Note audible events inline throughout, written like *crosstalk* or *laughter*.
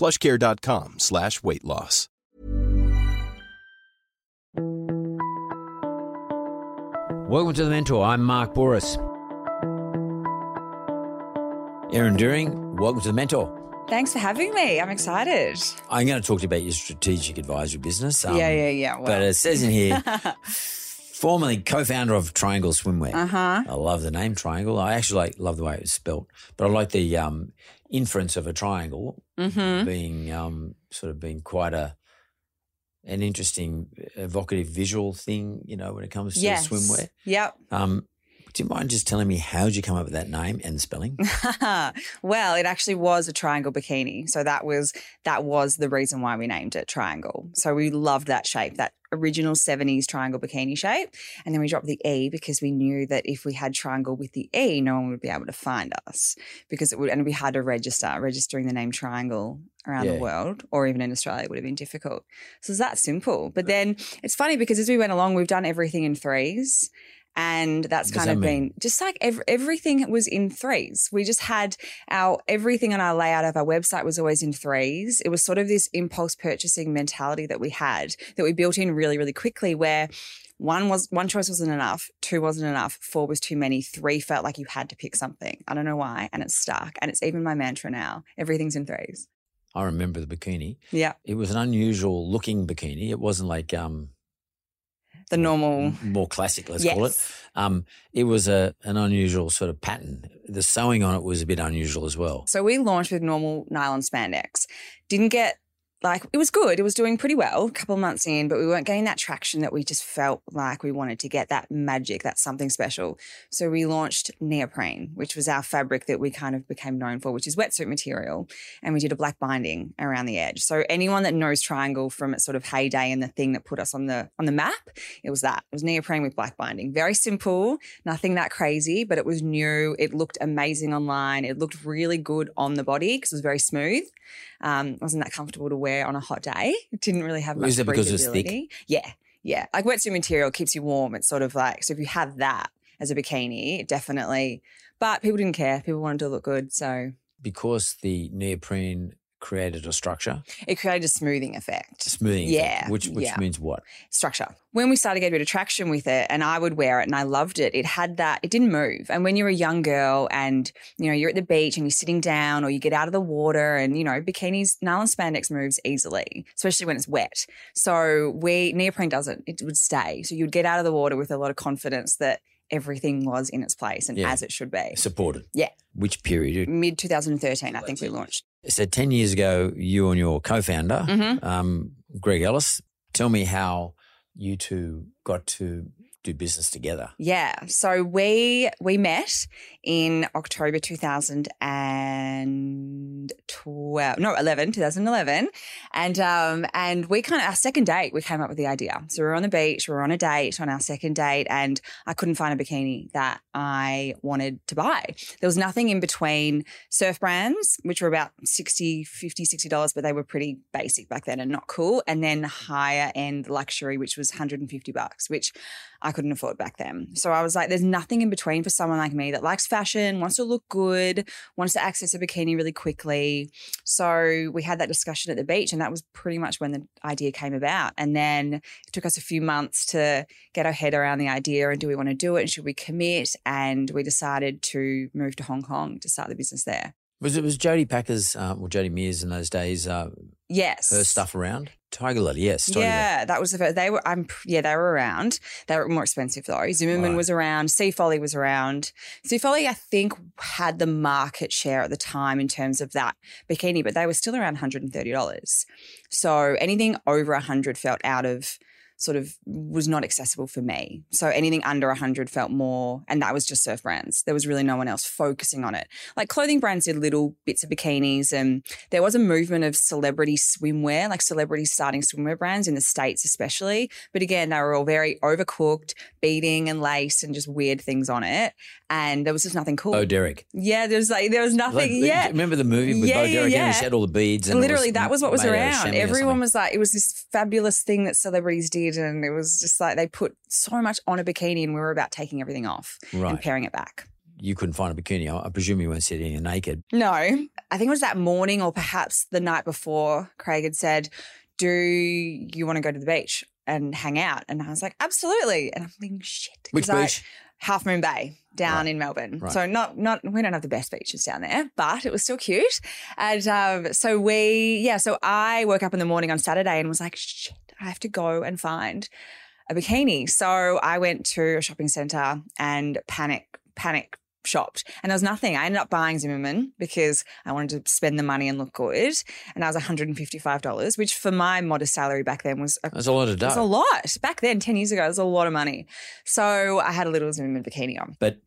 plushcare.com slash weight loss. Welcome to The Mentor. I'm Mark Bouris. Erin Deering, welcome to The Mentor. Thanks for having me. I'm excited. I'm going to talk to you about your strategic advisory business. um, yeah, yeah, yeah. Well, But it says in here, *laughs* formerly co-founder of Triangl Swimwear. uh-huh. I love the name Triangl. I actually like, love the way it was spelt, but I like the um, inference of a triangle Mm-hmm. being um, sort of being quite a an interesting, evocative visual thing. You know, when it comes to Yes. swimwear. Yep. Um, do you mind just telling me how did you come up with that name and spelling? *laughs* well, it actually was a triangle bikini. So that was that was the reason why we named it triangle. So we loved that shape, that original 70s triangle bikini shape. And then we dropped the E because we knew that if we had triangle with the E, no one would be able to find us because it would and it'd be hard to register. Registering the name triangle around Yeah. the world or even in Australia would have been difficult. So it's that simple. But then it's funny because as we went along, we've done everything in threes. And that's kind that of mean? been just like ev- everything was in threes. We just had our everything on our layout of our website was always in threes. It was sort of this impulse purchasing mentality that we had that we built in really, really quickly where one was one choice wasn't enough, two wasn't enough, four was too many, three felt like you had to pick something. I don't know why. And it's stuck. And it's even my mantra now. Everything's in threes. I remember the bikini. Yeah. It was an unusual looking bikini. It wasn't like um, The normal more classic, let's call it. Um, it was a an unusual sort of pattern. The sewing on it was a bit unusual as well. So we launched with normal nylon spandex. Didn't get like it was good. It was doing pretty well a couple months in, but we weren't getting that traction that we just felt like we wanted to get that magic, that something special. So we launched neoprene, which was our fabric that we kind of became known for, which is wetsuit material. And we did a black binding around the edge. So anyone that knows Triangl from its sort of heyday and the thing that put us on the on the map, it was that. It was neoprene with black binding. Very simple, nothing that crazy, but it was new. It looked amazing online. It looked really good on the body because it was very smooth. Um, wasn't that comfortable to wear on a hot day. It didn't really have much Is it because it was thick? Yeah, yeah. Like wetsuit material keeps you warm. It's sort of like so if you have that as a bikini, definitely. But people didn't care. People wanted to look good, so Because the neoprene created a structure, it created a smoothing effect. smoothing. effect, Yeah, which which yeah. means what? structure. When we started getting a bit of traction with it, and I would wear it and I loved it, it had that, it didn't move. And when you're a young girl and, you know, you're at the beach and you're sitting down or you get out of the water and, you know, bikinis, nylon spandex moves easily, especially when it's wet. So we, neoprene doesn't, it would stay. So you'd get out of the water with a lot of confidence that everything was in its place and Yeah. as it should be. Supported. Yeah. Which period? Mid 2013, I think we launched. So ten years ago, you and your co-founder, Mhm. um, Craig Ellis, tell me how you two got to do business together. Yeah. So we we met in October 2012. No, 11, 2011. And um and we kind of our second date, we came up with the idea. So we were on the beach, we were on a date on our second date and I couldn't find a bikini that I wanted to buy. There was nothing in between surf brands, which were about 60, 50, 60 dollars, but they were pretty basic back then and not cool. And then higher end luxury, which was 150 bucks, which I couldn't afford back then. So I was like, there's nothing in between for someone like me that likes fashion, wants to look good, wants to access a bikini really quickly. So we had that discussion at the beach, and that was pretty much when the idea came about. And then it took us a few months to get our head around the idea and do we want to do it and should we commit? And we decided to move to Hong Kong to start the business there. Was it was Jodhi Packer's, uh, or Jodhi Meares in those days, uh, Yes. her stuff around? Tigerlily, yes. Tigerlily. Yeah, that was the first. They were, I'm, yeah, they were around. They were more expensive though. Zimmermann Right. was around. Seafolly was around. Seafolly, I think, had the market share at the time in terms of that bikini, but they were still around $130. So anything over 100 felt out of sort of was not accessible for me. So anything under 100 felt more, and that was just surf brands. There was really no one else focusing on it. Like clothing brands did little bits of bikinis, and there was a movement of celebrity swimwear, like celebrities starting swimwear brands in the States, especially. But again, they were all very overcooked, beading and lace and just weird things on it. And there was just nothing cool. Oh, Derek. yeah, there was like, there was Like, nothing. yeah. Remember the movie with Yeah, Bo Derek? And yeah. he had all the beads. And it Literally, that was what was made out of around. Everyone was like, it was this fabulous thing that celebrities did. And it was just like they put so much on a bikini and we were about taking everything off and Right. paring it back. You couldn't find a bikini. I presume you weren't sitting there naked. No, I think it was that morning or perhaps the night before. Craig had said, Do you want to go to the beach and hang out? And I was like, Absolutely. And I'm thinking, Shit. Which 'cause I- beach? Half Moon Bay down Right. in Melbourne. Right. So not not we don't have the best beaches down there, but it was still cute. And um, so we yeah, so I woke up in the morning on Saturday and was like, shit, I have to go and find a bikini. So I went to a shopping centre and panic panic shopped and there was nothing. I ended up buying Zimmermann because I wanted to spend the money and look good. And that was $155, which for my modest salary back then was a That's a lot of it was a lot. Back then, 10 years ago, it was a lot of money. So I had a little Zimmermann bikini on. But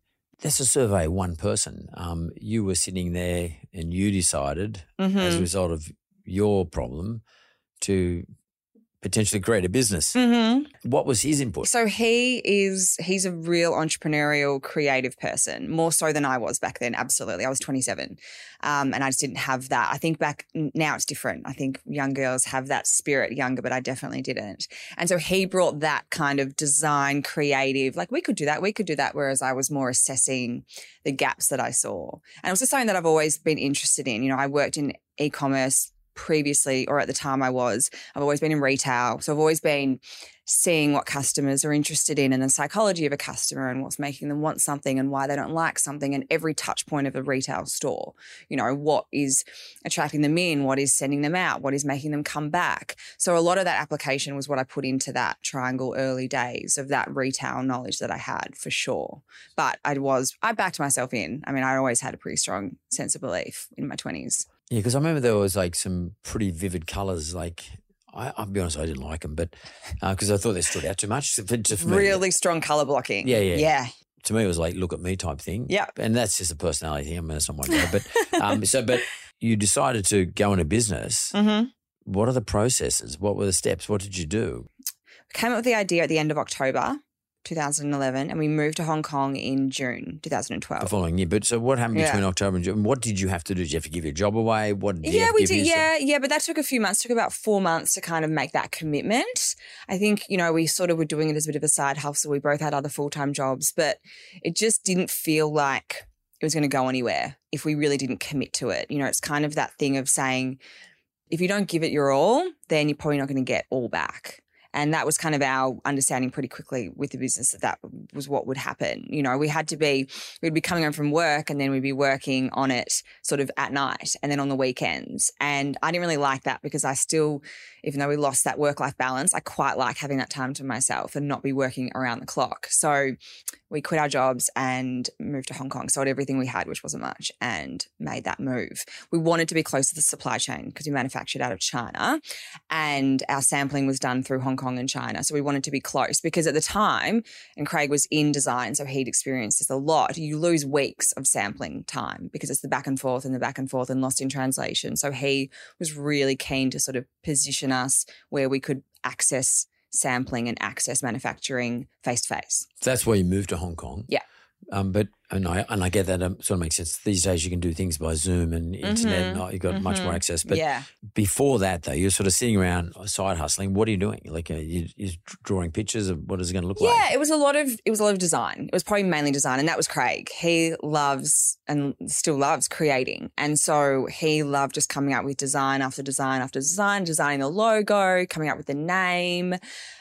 that's a survey one person. Um, you were sitting there and you decided, Mm-hmm. as a result of your problem, to potentially create a business. Mm-hmm. What was his input? So he is, he's a real entrepreneurial, creative person, more so than I was back then. Absolutely. I was 27 um, and I just didn't have that. I think back now it's different. I think young girls have that spirit younger, but I definitely didn't. And so he brought that kind of design, creative, like we could do that, we could do that. Whereas I was more assessing the gaps that I saw. And it was just something that I've always been interested in. You know, I worked in e commerce previously, or at the time I was. I've always been in retail. So I've always been seeing what customers are interested in and the psychology of a customer and what's making them want something and why they don't like something and every touch point of a retail store. You know, what is attracting them in, what is sending them out, what is making them come back. So a lot of that application was what I put into that Triangl early days of that retail knowledge that I had for sure. But I was, I backed myself in. I mean, I always had a pretty strong sense of belief in my 20s. Yeah, because I remember there was like some pretty vivid colours. Like, I, I'll be honest, I didn't like them, but because I thought they stood out too much. *laughs* For, just for me, Really strong color blocking. Yeah, yeah. Yeah. to me, it was like look at me type thing. Yeah. and that's just a personality thing. I mean, that's not my job. But *laughs* um, so, but you decided to go into business. Mm-hmm. What are the processes? What were the steps? What did you do? came up with the idea at the end of October 2011 and we moved to Hong Kong in June The 2012. following year. But so, what happened Yeah. between October and June? What did you have to do? Did you have to give your job away? What did you Yeah, we did. Yeah, yeah, but that took a few months. Took about four months to kind of make that commitment. I think you know we sort of were doing it as a bit of a side hustle. We both had other full time jobs, but it just didn't feel like it was going to go anywhere if we really didn't commit to it. You know, it's kind of that thing of saying if you don't give it your all, then you're probably not going to get all back. And that was kind of our understanding pretty quickly with the business that that was what would happen. You know, we had to be, we'd be coming home from work and then we'd be working on it sort of at night and then on the weekends. And I didn't really like that because I still, even though we lost that work life balance, I quite like having that time to myself and not be working around the clock. So we quit our jobs and moved to Hong Kong, sold everything we had, which wasn't much, and made that move. We wanted to be close to the supply chain because we manufactured out of China and our sampling was done through Hong Kong and China. So we wanted to be close because at the time, and Craig was in design, so he'd experienced this a lot, you lose weeks of sampling time because it's the back and forth and the back and forth and lost in translation. So he was really keen to sort of position us where we could access sampling and access manufacturing face to face. So that's why you moved to Hong Kong. Yeah. Um, but and I and I get that um, sort of makes sense. These days you can do things by Zoom and internet, Mhm. and you've got much more Mhm. access. But yeah. before that, though, you're sort of sitting around side hustling. What are you doing? Like uh, you, you're drawing pictures of what is it going to look Yeah, like? Yeah, it was a lot of it was a lot of design. It was probably mainly design, and that was Craig. He loves and still loves creating, and so he loved just coming up with design after design after design, designing the logo, coming up with the name,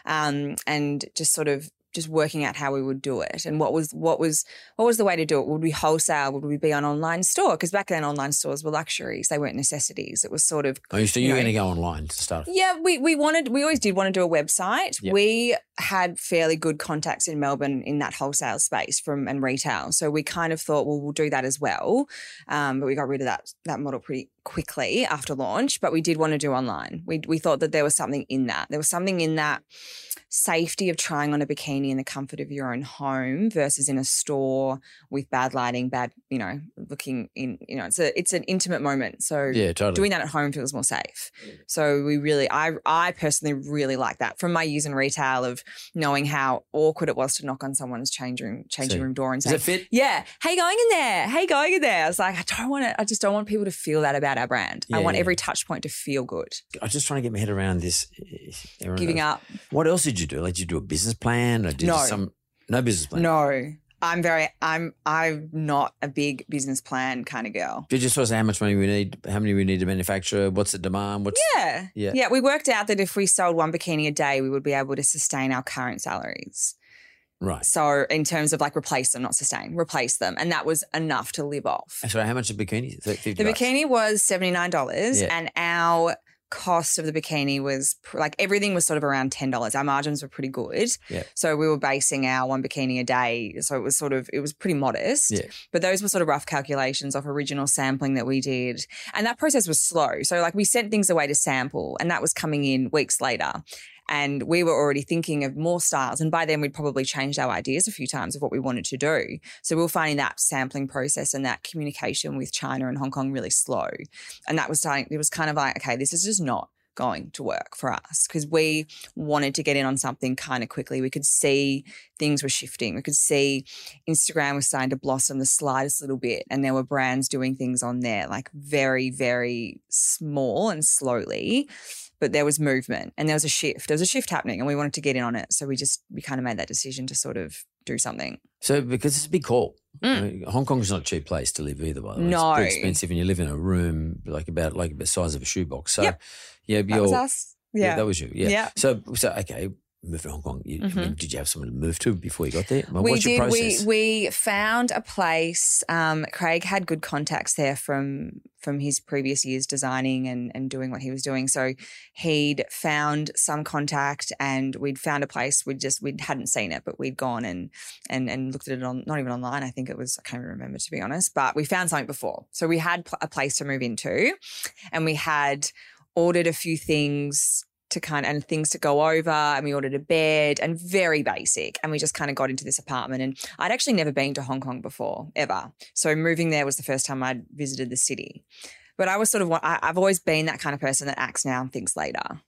um, and just sort of just working out how we would do it and what was what was what was the way to do it. Would we wholesale? Would we be an online store? Because back then online stores were luxuries; they weren't necessities. It was sort of Oh, so you you're know- going to go online to start. yeah, we, we wanted, we always did want to do a website. Yep. We had fairly good contacts in Melbourne in that wholesale space from and retail. So we kind of thought, well, we'll do that as well. Um, but we got rid of that that model pretty quickly after launch. But we did want to do online. We we thought that there was something in that. There was something in that safety of trying on a bikini in the comfort of your own home versus in a store with bad lighting, bad, you know, looking in, you know, it's a it's an intimate moment. So Yeah, totally. doing that at home feels more safe. So we really, I, I personally really like that from my years in retail of knowing how awkward it was to knock on someone's change room, changing See. room door and say, it fit? "Yeah, hey, going in there? Hey, going in there?" I was like, I don't want to. I just don't want people to feel that about our brand. I want yeah. every touch point to feel good. I'm just trying to get my head around this. Everyone Giving knows. up, What else did you do? Like, did you do a business plan? Or did No. you some no business plan? no. I'm very, I'm, I'm not a big business plan kind of girl. Did you just sort of say how much money we need, how many we need to manufacture, what's the demand, what's Yeah. Yeah. Yeah. We worked out that if we sold one bikini a day, we would be able to sustain our current salaries. right? So in terms of like replace them, not sustain, replace them. And that was enough to live off. Sorry, how much a bikini? 50 The bucks. bikini was $79 Yeah. and our cost of the bikini was pr- like everything was sort of around $10. Our margins were pretty good. Yeah. So we were basing our one bikini a day. So it was sort of, it was pretty modest. Yeah. But those were sort of rough calculations of original sampling that we did. And that process was slow. So like we sent things away to sample and that was coming in weeks later. And we were already thinking of more styles. And by then we'd probably changed our ideas a few times of what we wanted to do. So we were finding that sampling process and that communication with China and Hong Kong really slow. And that was starting, it was kind of like, okay, this is just not going to work for us because we wanted to get in on something kind of quickly. We could see things were shifting. We could see Instagram was starting to blossom the slightest little bit, and there were brands doing things on there like very, very small and slowly. But there was movement and there was a shift. There was a shift happening, and we wanted to get in on it. So we just we kind of made that decision to sort of do something. So, because it's a big call. Mm. I mean, Hong Kong's not a cheap place to live either, by the way. No. It's pretty expensive, and you live in a room like about like the size of a shoebox. So, Yep. yeah, That was us. yeah. Yeah. that was you. Yeah. Yeah. So, so okay, moved to Hong Kong. You, I mean, did you have someone to move to before you got there? Well, we what's your did. We process? we found a place. Um, Craig had good contacts there from from his previous years designing and and doing what he was doing. So he'd found some contact, and we'd found a place. We just we hadn't seen it, but we'd gone and and and looked at it on not even online. I think it was I can't even remember to be honest. But we found something before, so we had pl- a place to move into, and we had ordered a few things to kind of, and things to go over and we ordered a bed and very basic and we just kind of got into this apartment and I'd actually never been to Hong Kong before ever. So moving there was the first time I'd visited the city. But I was sort of i've always been that kind of person that acts now and thinks later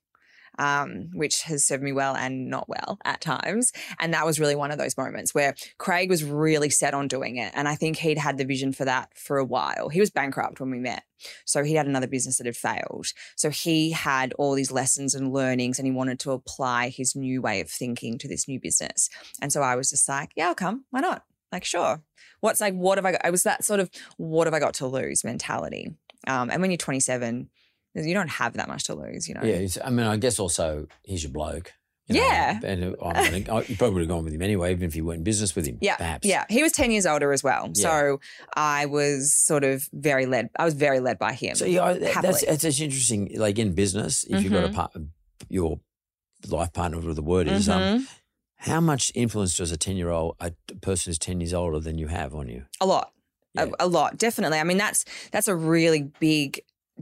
um, which has served me well and not well at times. And that was really one of those moments where Craig was really set on doing it. And I think he'd had the vision for that for a while. He was bankrupt when we met. So he had another business that had failed. So he had all these lessons and learnings and he wanted to apply his new way of thinking to this new business. And so I was just like, yeah, I'll come. Why not? Like, sure. What's like, what have I got? I was that sort of, what have I got to lose mentality. Um, and when you're 27, you don't have that much to lose, you know? yeah, I mean, I guess also he's your bloke. you know, Yeah. and uh, I mean, *laughs* you probably would have gone with him anyway, even if you weren't in business with him. Yeah, perhaps. Yeah, he was 10 years older as well. Yeah. So I was sort of very led, I was very led by him. So yeah, that's, that's that's interesting. Like in business, if you've got a Mhm. part, your life partner, whatever the word is, um, Mhm. how much influence does a ten year old, a person who's ten years older than you have on you? a lot. Yeah. A, a lot, definitely. I mean, that's that's a really big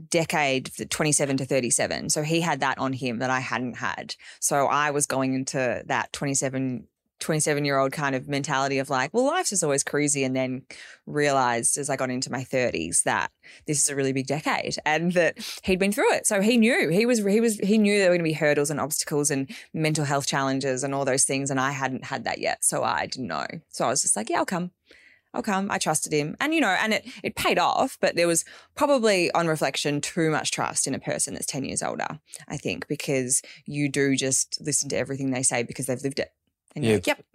decade, 27 to 37. So he had that on him that I hadn't had. So I was going into that 27 27 year old kind of mentality of like, well, life's just always crazy And then realized as I got into my 30s that this is a really big decade and that he'd been through it. So he knew he was, he was, he knew there were going to be hurdles and obstacles and mental health challenges and all those things. And I hadn't had that yet. So I didn't know. So I was just like, yeah, I'll come. I'll come. I trusted him. And, you know, and it, it paid off, but there was probably on reflection too much trust in a person that's 10 years older, I think, because you do just listen to everything they say because they've lived it. And you're Yeah. like, yep.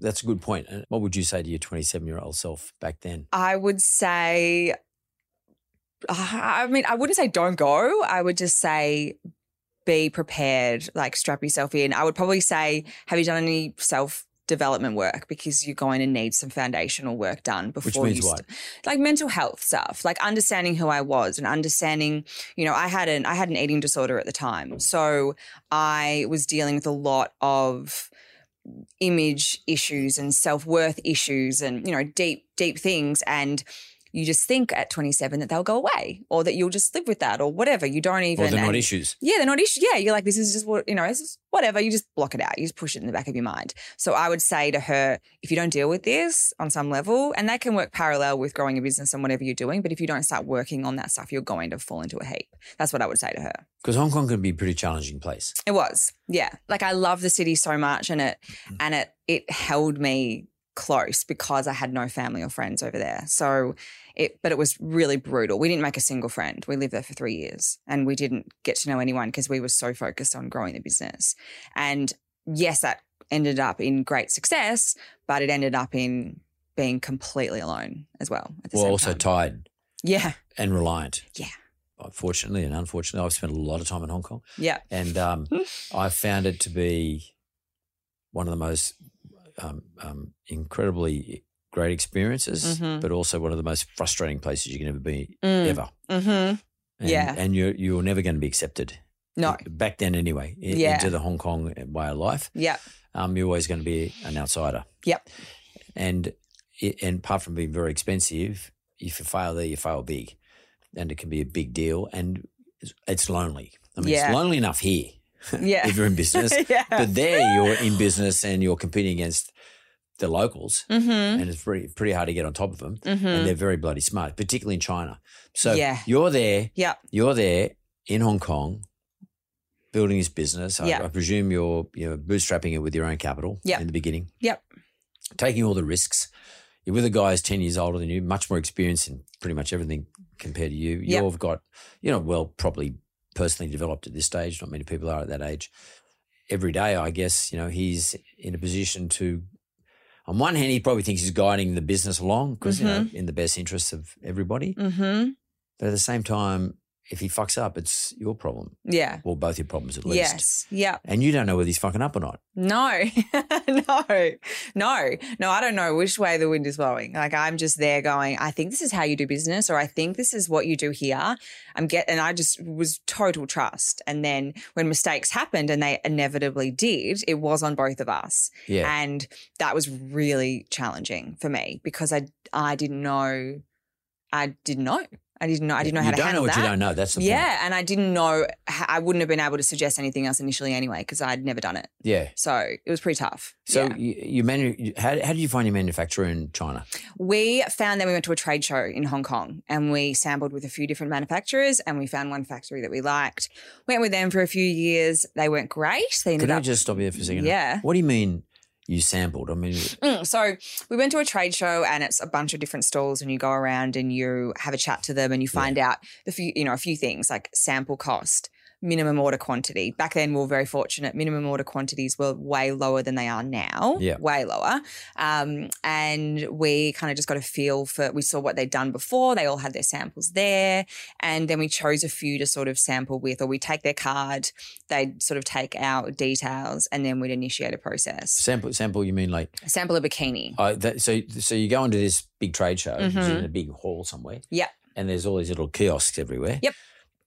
That's a good point. What would you say to your twenty seven year old self back then? I would say, uh, I mean, I wouldn't say don't go. I would just say be prepared, like strap yourself in. I would probably say, have you done any self development work because you're going to need some foundational work done before means you what? like mental health stuff like understanding who i was and understanding you know i had an i had an eating disorder at the time so i was dealing with a lot of image issues and self-worth issues and you know deep deep things and you just think at 27 that they'll go away or that you'll just live with that or whatever you don't even Or they're not and- issues. yeah, they're not issues. Yeah, you're like, this is just what, you know, whatever. You just block it out. You just push it in the back of your mind. So I would say to her, if you don't deal with this on some level, and that can work parallel with growing a business and whatever you're doing, but if you don't start working on that stuff, you're going to fall into a heap. That's what I would say to her. Because Hong Kong can be a pretty challenging place. It was. Yeah. Like I love the city so much and it and it it held me close because I had no family or friends over there. So it but it was really brutal. We didn't make a single friend. We lived there for 3 years and we didn't get to know anyone because we were so focused on growing the business. And yes, that ended up in great success, but it ended up in being completely alone as well at the Well, also time. tired yeah. and reliant. Yeah. Fortunately and unfortunately, I've spent a lot of time in Hong Kong. Yeah. And um, *laughs* I found it to be one of the most um, um, incredibly great experiences, Mhm. but also one of the most frustrating places you can ever be Mm. ever. Mhm. And, Yeah. and you're you're never going to be accepted. No. back then anyway, i- Yeah. into the Hong Kong way of life. Yeah. Um, you're always going to be an outsider. Yep. And it, and apart from being very expensive, if you fail there, you fail big, and it can be a big deal. And it's, it's lonely. I mean, Yeah. it's lonely enough here Yeah. *laughs* if you're in business, *laughs* yeah. but there you're in business and you're competing against the locals, mm-hmm. and it's pretty pretty hard to get on top of them. Mm-hmm. And they're very bloody smart, particularly in China. So Yeah. you're there, Yeah. you're there in Hong Kong, building this business. I, Yeah. I presume you're you know bootstrapping it with your own capital Yeah. in the beginning. Yep. Taking all the risks. You're with a guy who's ten years older than you, much more experience in pretty much everything compared to you. Yep. You've got, you know, well, probably personally developed at this stage. Not many people are at that age. Every day, I guess, you know, he's in a position to. On one hand, he probably thinks he's guiding the business along because you know, in the best interests of everybody. Mm-hmm. But at the same time, if he fucks up, it's your problem. Yeah. Well, both your problems at least. Yes. Yeah. And you don't know whether he's fucking up or not. No. *laughs* no. No. No, I don't know which way the wind is blowing. Like I'm just there going, I think this is how you do business or I think this is what you do here. I'm get and I just was total trust. And then when mistakes happened and they inevitably did, it was on both of us. Yeah. And that was really challenging for me because I I didn't know I didn't know. I didn't know I didn't know how you to don't know handle what that. you don't know. That's the Yeah, and I didn't know. I wouldn't have been able to suggest anything else initially anyway because I'd never done it. Yeah. So it was pretty tough. So Yeah. you, you manu- how, how did you find your manufacturer in China? we found that we went to a trade show in Hong Kong and we sampled with a few different manufacturers and we found one factory that we liked. Went with them for a few years. They weren't great. They ended Could I just stop you for a second? Yeah. What do you mean you sampled? I mean, Mm, so we went to a trade show and it's a bunch of different stalls and you go around and you have a chat to them and you find out the few you know a few things like sample cost minimum order quantity back then we were very fortunate minimum order quantities were way lower than they are now Yeah. way lower um, and we kind of just got a feel for we saw what they'd done before they all had their samples there and then we chose a few to sort of sample with or we take their card they'd sort of take our details and then we'd initiate a process sample, sample, you mean like, sample a bikini uh, that, so, so you go into this big trade show, which is Mhm. in a big hall somewhere. Yeah. And there's all these little kiosks everywhere. Yep.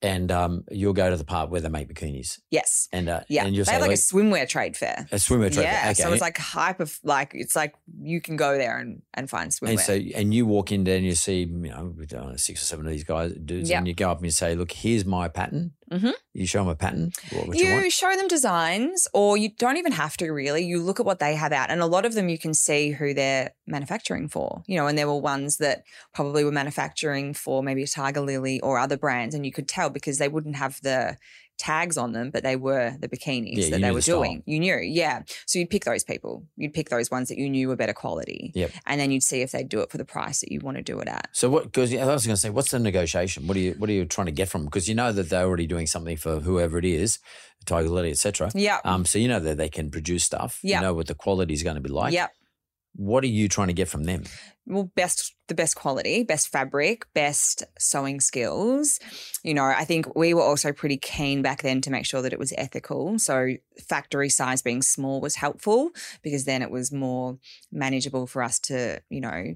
And um, you'll go to the part where they make bikinis. Yes. And, uh, Yeah. and you'll they say, have like, like, a swimwear trade fair. a swimwear trade. Fair. Yeah. Okay. So it's like hyper, like, it's like you can go there and, and find swimwear. And so, and you walk in there and you see, you know, know, six or seven of these guys, dudes, Yep. and you go up and you say, "Look, here's my pattern." Mhm. You show them a pattern. What, you, you show them designs, or you don't even have to really. You look at what they have out, and a lot of them you can see who they're manufacturing for. You know, and there were ones that probably were manufacturing for maybe a Tigerlily or other brands, and you could tell because they wouldn't have the tags on them, but they were the bikinis Yeah, that they were style. doing. You knew, yeah. So you'd pick those people. You'd pick those ones that you knew were better quality, Yep. and then you'd see if they'd do it for the price that you want to do it at. So what? Because I was going to say, what's the negotiation? What are you What are you trying to get from? Because you know that they're already doing something for whoever it is, Tigerlily, etc. Yeah. Um. So you know that they can produce stuff. Yeah. You know what the quality is going to be like. Yep. What are you trying to get from them? well best the best quality best fabric best sewing skills you know i think we were also pretty keen back then to make sure that it was ethical so factory size being small was helpful because then it was more manageable for us to you know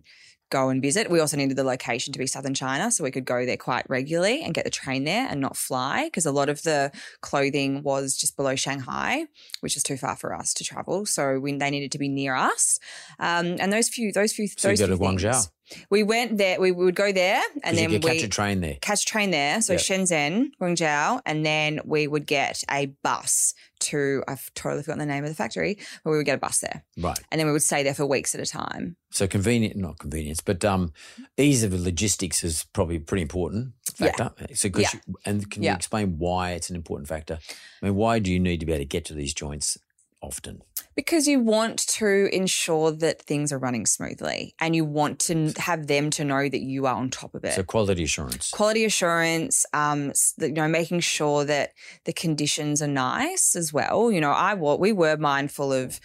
go and visit. We also needed the location to be southern China so we could go there quite regularly and get the train there and not fly because a lot of the clothing was just below Shanghai, which is too far for us to travel. So we, they needed to be near us. Um, and those few, those few, So those you go to few Guangzhou. things- We went there. We would go there and then we catch a train there. catch a train there. So Yeah. Shenzhen, Guangzhou, and then we would get a bus to I've totally forgotten the name of the factory, but we would get a bus there, Right. and then we would stay there for weeks at a time. So convenient, not convenience, but um, ease of logistics is probably a pretty important Yeah. factor. So, 'cause Yeah. you, and can Yeah. you explain why it's an important factor? I mean, why do you need to be able to get to these joints often? Because you want to ensure that things are running smoothly and you want to have them to know that you are on top of it. So quality assurance. Quality assurance, um, you know, making sure that the conditions are nice as well. You know, I we were mindful of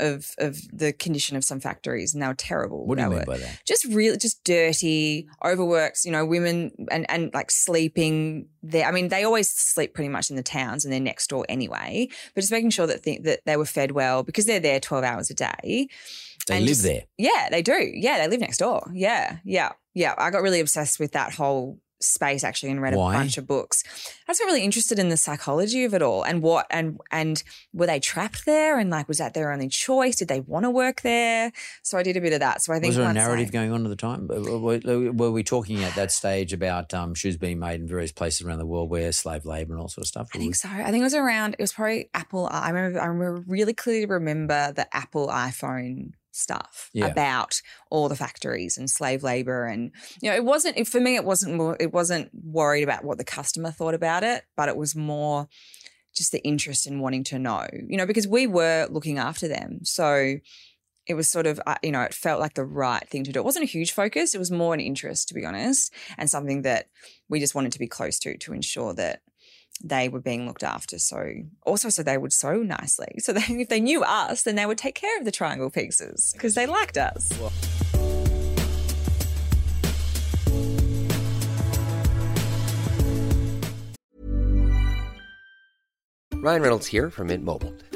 of of the condition of some factories, and they were terrible. what do you mean were- by that? just really just dirty, overworked, you know, women and and like sleeping there. I mean, they always sleep pretty much in the towns and they're next door anyway. But just making sure that th- that they were fed well because they're there twelve hours a day. They and live just- there. Yeah, they do. Yeah, they live next door. Yeah, yeah, yeah. I got really obsessed with that whole space actually and read Why? a bunch of books. I was really interested in the psychology of it all and what and and were they trapped there and like was that their only choice? Did they want to work there? So I did a bit of that. So I think Was there a I- narrative going on at the time? Were, we talking at that stage about um, shoes being made in various places around the world where slave labor and all sort of stuff? I think so. I think it was around. It was probably Apple. I remember. I remember really clearly remember the Apple iPhone stuff Yeah. about all the factories and slave labor, and you know, it wasn't it- for me. It wasn't more. It wasn't worried about what the customer thought about it, but it was more just the interest in wanting to know. You know, because we were looking after them, so. It was sort of, uh, you know, it felt like the right thing to do. It wasn't a huge focus. It was more an interest, to be honest, and something that we just wanted to be close to to ensure that they were being looked after. So also, so they would sew nicely. *laughs* So they, if they knew us, then they would take care of the Triangl pieces because they liked us. Ryan Reynolds here from Mint Mobile.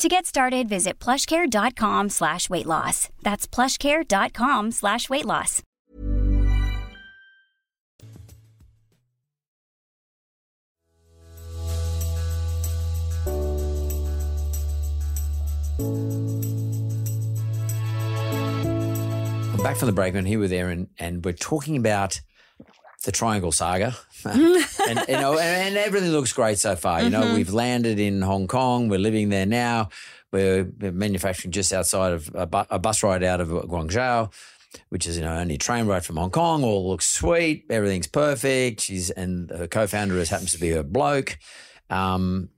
To get started, visit plushcare.com slash weight loss. That's plushcare.com slash weight loss. I'm back from the break and here there and, and we're talking about the Triangl Saga. *laughs* and you know, and, everything looks great so far. You know, we've landed in Hong Kong, we're living there now. We're manufacturing just outside of a, bu- a bus ride out of Guangzhou, which is you know only a train ride from Hong Kong. All looks sweet, everything's perfect. She's and her co-founder is happens to be her bloke. Um,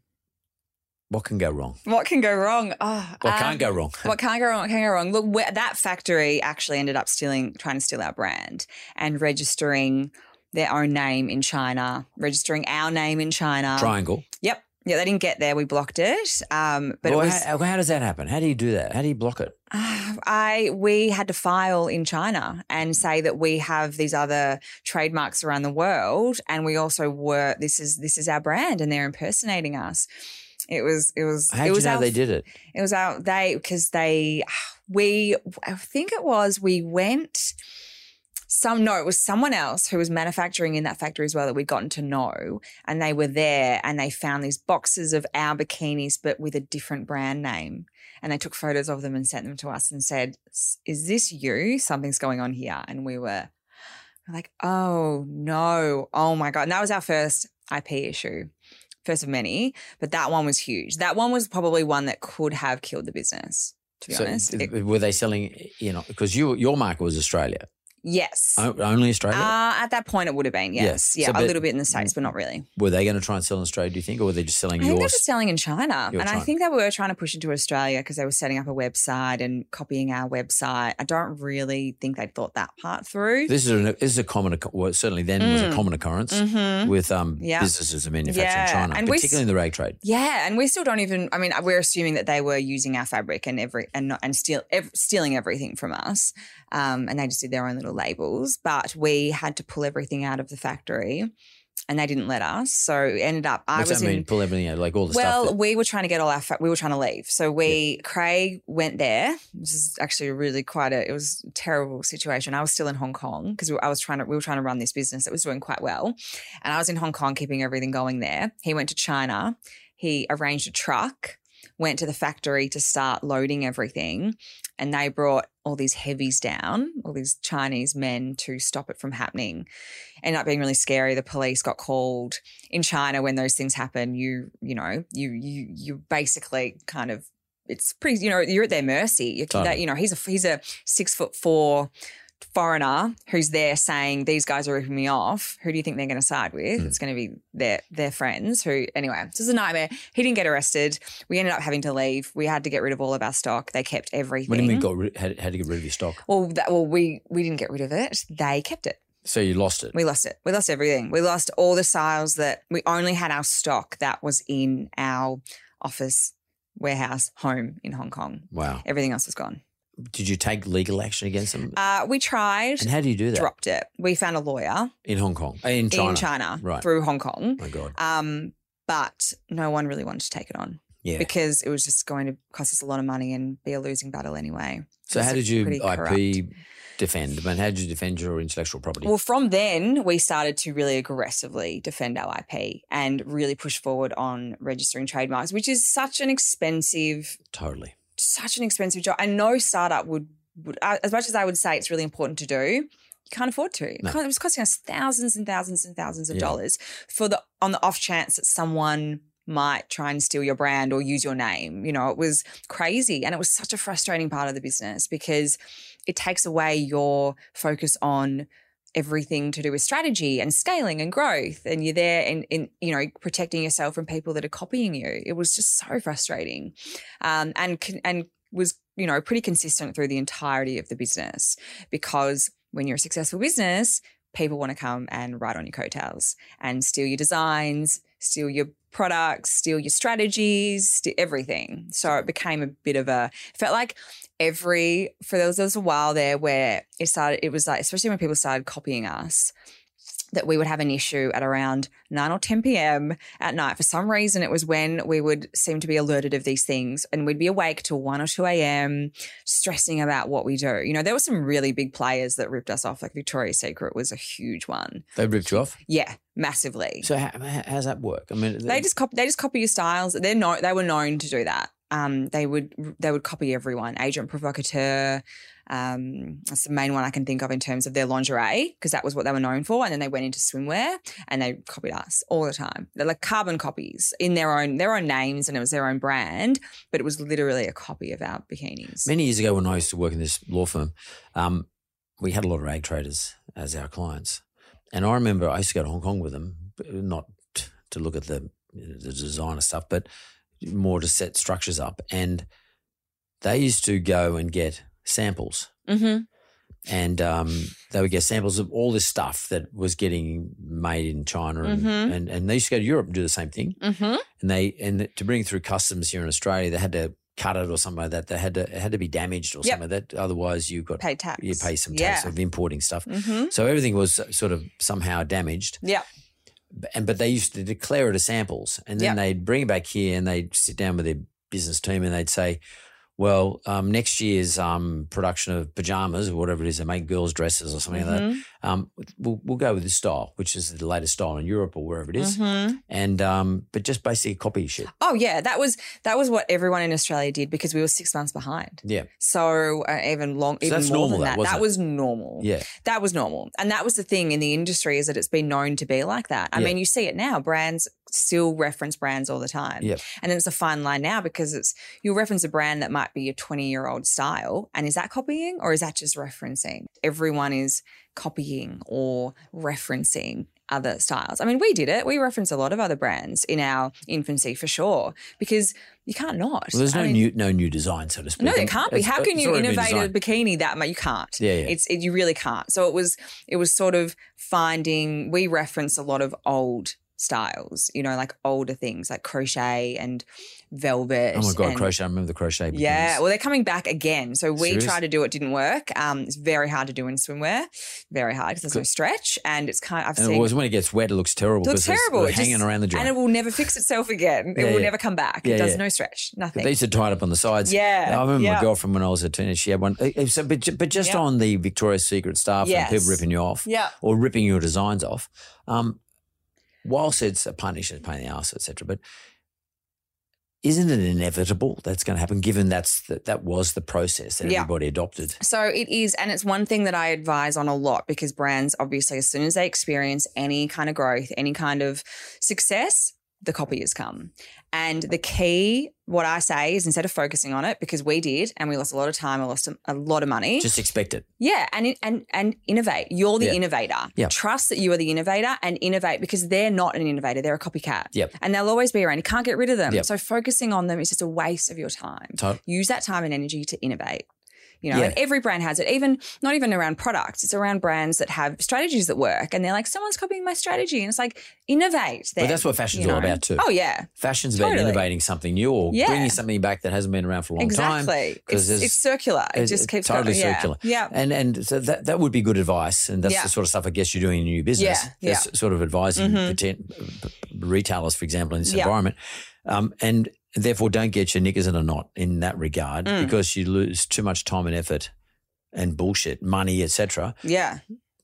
what can go wrong? What can go wrong? Oh, What um, can't go wrong? What can't go wrong? What can't go wrong? Look, that factory actually ended up stealing, trying to steal our brand and registering their own name in China, registering our name in China. Triangl. Yep. Yeah, they didn't get there. We blocked it. Um, but Well, it was how, how does that happen? How do you do that? How do you block it? *sighs* I we had to file in China and say that we have these other trademarks around the world, and we also were this is this is our brand, and they're impersonating us. It was it was How it did you was know our, they did it? It was our they because they *sighs* we I think it was we went. Some no, it was someone else who was manufacturing in that factory as well that we'd gotten to know, and they were there and they found these boxes of our bikinis but with a different brand name, and they took photos of them and sent them to us and said, "Is this you? Something's going on here." And we were like, "Oh no, oh my god!" And that was our first IP issue, first of many, but that one was huge. That one was probably one that could have killed the business. To be So honest, It- were they selling? You know, because you your market was Australia, yes. O- only Australia. Uh, at that point, it would have been yes, Yes. yeah, So, a little bit in the states, but not really. were they going to try and sell in Australia? Do you think, or were they just selling I think they were selling in China, and I think they were trying to push into Australia because they were setting up a website and copying our website. I don't really think they thought that part through. This is a, this is a common, well, certainly then was a Mm. common occurrence Mhm. with um, Yeah. businesses of manufacturing Yeah, in China, and particularly in the rag trade. Yeah, and we still don't even. I mean, we're assuming that they were using our fabric and every and not, and steal ev- stealing everything from us, um, and they just did their own little labels. But we had to pull everything out of the factory, and they didn't let us. So ended up. I What's was that mean? in. Pull everything out, like all the Well, stuff. That, we were trying to get all our. Fa- we were trying to leave, so we Craig went there. This is actually really quite a. It was a terrible situation. I was still in Hong Kong because I was trying to. We were trying to run this business that was doing quite well, and I was in Hong Kong keeping everything going there. He went to China. He arranged a truck, went to the factory to start loading everything, and they brought all these heavies down, all these Chinese men to stop it from happening. Ended up being really scary. The police got called in China when those things happen. You you know you you you basically kind of it's pretty you know you're at their mercy. You, Totally. that, you know he's a he's a six foot four foreigner who's there saying these guys are ripping me off. Who do you think they're going to side with? Hmm. It's going to be their their friends. Who anyway, this is a nightmare. He didn't get arrested. We ended up having to leave. We had to get rid of all of our stock. They kept everything. what do you mean? Got rid, had, had to get rid of your stock? Well, that, well, we we didn't get rid of it. They kept it. So you lost it. We lost it. We lost everything. We lost all the styles that we only had our stock that was in our office, warehouse, home in Hong Kong. wow. Everything else was gone. Did you take legal action against them? Uh, we tried, and how do you do that? dropped it. We found a lawyer in Hong Kong, Uh, in China, in China right? through Hong Kong. my God. Um, but no one really wanted to take it on Yeah. because it was just going to cost us a lot of money and be a losing battle anyway. so how did you IP corrupt. defend? I mean, how did you defend your intellectual property? Well, from then we started to really aggressively defend our IP and really push forward on registering trademarks, which is such an expensive, totally. Such an expensive job. And no startup would, would uh, as much as I would say it's really important to do, you can't afford to. It No. It was costing us thousands and thousands and thousands of Yeah. dollars for the on the off chance that someone might try and steal your brand or use your name. You know, it was crazy. And it was such a frustrating part of the business because it takes away your focus on everything to do with strategy and scaling and growth and you're there and in you know protecting yourself from people that are copying you. It was just so frustrating um, and and was you know pretty consistent through the entirety of the business because when you're a successful business people want to come and ride on your coattails and steal your designs steal your products steal your strategies steal everything. So it became a bit of a felt like every for there was, there was a while there where it started it was like especially when people started copying us that we would have an issue at around 9 or 10 p.m. at night. For some reason, it was when we would seem to be alerted of these things and we'd be awake till 1 or 2 a.m., stressing about what we do. You know, there were some really big players that ripped us off, like Victoria's Secret was a huge one. They ripped you off. Yeah, massively. So how, how, how's that work? I mean, They just copy. They just copy your styles. They're no. They were known to do that. Um, they would. They would copy everyone. Agent provocateur. Um, that's the main one I can think of in terms of their lingerie because that was what they were known for. And then they went into swimwear and they copied us all the time. They're like carbon copies in their own their own names and it was their own brand, but it was literally a copy of our bikinis. Many years ago, when I used to work in this law firm, um, we had a lot of rag traders as our clients, and I remember I used to go to Hong Kong with them, not to look at the the designer stuff, but more to set structures up. And they used to go and get samples, Mm-hmm. and um, they would get samples of all this stuff that was getting made in China, and, Mhm. and and they used to go to Europe and do the same thing Mm-hmm. and they and to bring through customs here in Australia, they had to cut it or something like that. They had to it had to be damaged or Yep. something like that. Otherwise, you got Pay tax. you pay some tax Yeah. of importing stuff. Mm-hmm. So everything was sort of somehow damaged. Yeah. And but they used to declare it as samples, and then Yep. they'd bring it back here, and they'd sit down with their business team, and they'd say, well, um, next year's um, production of pajamas or whatever it is, they make girls' dresses or something Mm-hmm. that. Um, we'll, we'll go with this style, which is the latest style in Europe or wherever it is. Mhm. and um, but just basically copy shit. Oh yeah, that was that was what everyone in Australia did because we were six months behind. Yeah, So uh, even long, So even that's more normal, than that, that. That was normal. yeah. That was normal. And that was the thing in the industry is that it's been known to be like that. I Yeah. mean, you see it now. Brands still reference brands all the time. Yep. And then it's a fine line now because it's you'll reference a brand that might be a 20 year old style. And is that copying or is that just referencing? Everyone is copying or referencing other styles. I mean, we did it. We reference a lot of other brands in our infancy for sure, because you can't not. Well, there's I no mean- new no new design, so to speak. no, there can't be. it's- How can you innovate a bikini that much? You can't. Yeah, yeah. It's it, you really can't. So it was it was sort of finding. We reference a lot of old styles, you know, like older things like crochet and velvet. Oh my god, and- crochet! I remember the crochet. Yeah, well, they're coming back again. So we tried to do it, didn't work. Um, it's very hard to do in swimwear, very hard because there's no stretch, and it's kind. Of, I've and seen it when it gets wet, it looks terrible. it looks it's terrible. It hanging just- around the joint. and it will never fix itself again. It Yeah, will yeah. never come back. Yeah, it does no stretch, nothing. They used to tie it up on the sides. Yeah, I remember my girlfriend when I was a teenager. She had one. So, but, but just on the Victoria's Secret stuff Yes. and people ripping you off, Yeah. or ripping your designs off. Um, whilst it's a punish, it's a pain in the ass, etc. But isn't it inevitable that's going to happen? Given that's the, that was the process that Yeah. everybody adopted. So it is, and it's one thing that I advise on a lot because brands, obviously, as soon as they experience any kind of growth, any kind of success, the copiers come. And the key, what I say is instead of focusing on it, because we did, and we lost a lot of time, we lost a, lot of money. Just expect it. yeah, and and and innovate. You're the Yeah. innovator. Yeah. Trust that you are the innovator and innovate because they're not an innovator; they're a copycat. Yep. And they'll always be around. You can't get rid of them. Yep. So focusing on them is just a waste of your time. To- Use that time and energy to innovate. You know, Yeah. and every brand has it, even not even around products. It's around brands that have strategies that work. And they're like, someone's copying my strategy. And it's like, innovate. But that's what fashion's you all about too. Oh, yeah. Fashion's about innovating something new or Yeah. bringing something back that hasn't been around for a long time. Exactly. It's, it's circular. It just keeps totally going. Yeah. circular. Yeah. And and so that that would be good advice, and that's Yeah. the sort of stuff I guess you're doing in your business. Yeah, yeah. That's sort of advising Mhm. retailers, for example, in this Yeah. environment, um, and therefore don't get your knickers in a knot in that regard Mm. because you lose too much time and effort and bullshit, money, etc. Yeah.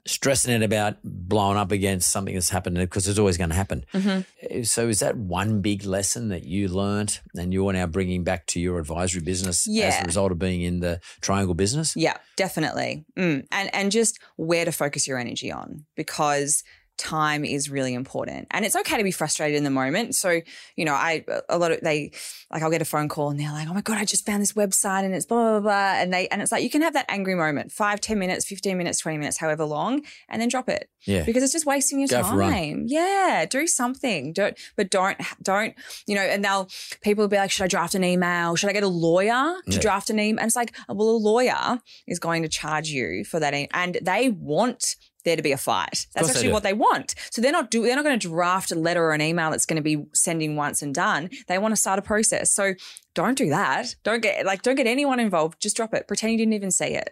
Stressing it about blowing up against something that's happened because it's always going to happen. Mhm. So is that one big lesson that you learnt and you're now bringing back to your advisory business as a result of being in the Triangl business? Yeah, definitely. Mm. And and just where to focus your energy on because time is really important. And it's okay to be frustrated in the moment. So, you know, I a lot of they like I'll get a phone call and they're like, Oh my God, I just found this website and it's blah blah blah. And they and it's like you can have that angry moment, five, ten minutes, 15 minutes, 20 minutes, however long, and then drop it. Yeah. Because it's just wasting your Go for a run. time. Yeah. Do something. Don't but don't don't, you know, and they'll people will be like, Should I draft an email? Should I get a lawyer to Yeah. draft an email? And it's like, well, a lawyer is going to charge you for that. e- And they want there to be a fight. That's actually do. what they want. So they're not do they're not going to draft a letter or an email that's going to be sending once and done. They want to start a process. So don't do that. Don't get like don't get anyone involved. Just drop it. Pretend you didn't even see it.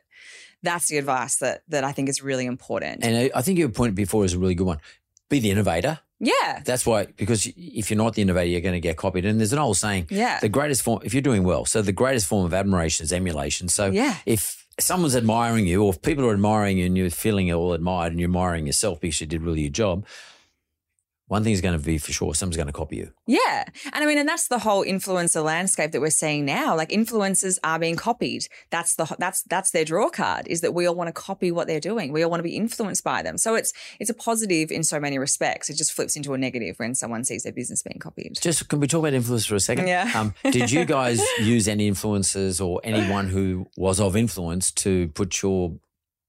That's the advice that that I think is really important. And I- I think your point before is a really good one. Be the innovator. yeah. That's why, because if you're not the innovator, you're going to get copied. And there's an old saying, Yeah. the greatest form, if you're doing well, so the greatest form of admiration is emulation. So Yeah. if someone's admiring you or if people are admiring you and you're feeling all admired and you're admiring yourself because you did really your job, one thing is going to be for sure, someone's going to copy you. Yeah. And I mean, and that's the whole influencer landscape that we're seeing now. Like influencers are being copied. That's the that's that's their draw card is that we all want to copy what they're doing. We all want to be influenced by them. So it's it's a positive in so many respects. It just flips into a negative when someone sees their business being copied. Just can we talk about influence for a second? Yeah. Um, did you guys *laughs* use any influencers or anyone who *sighs* was of influence to put your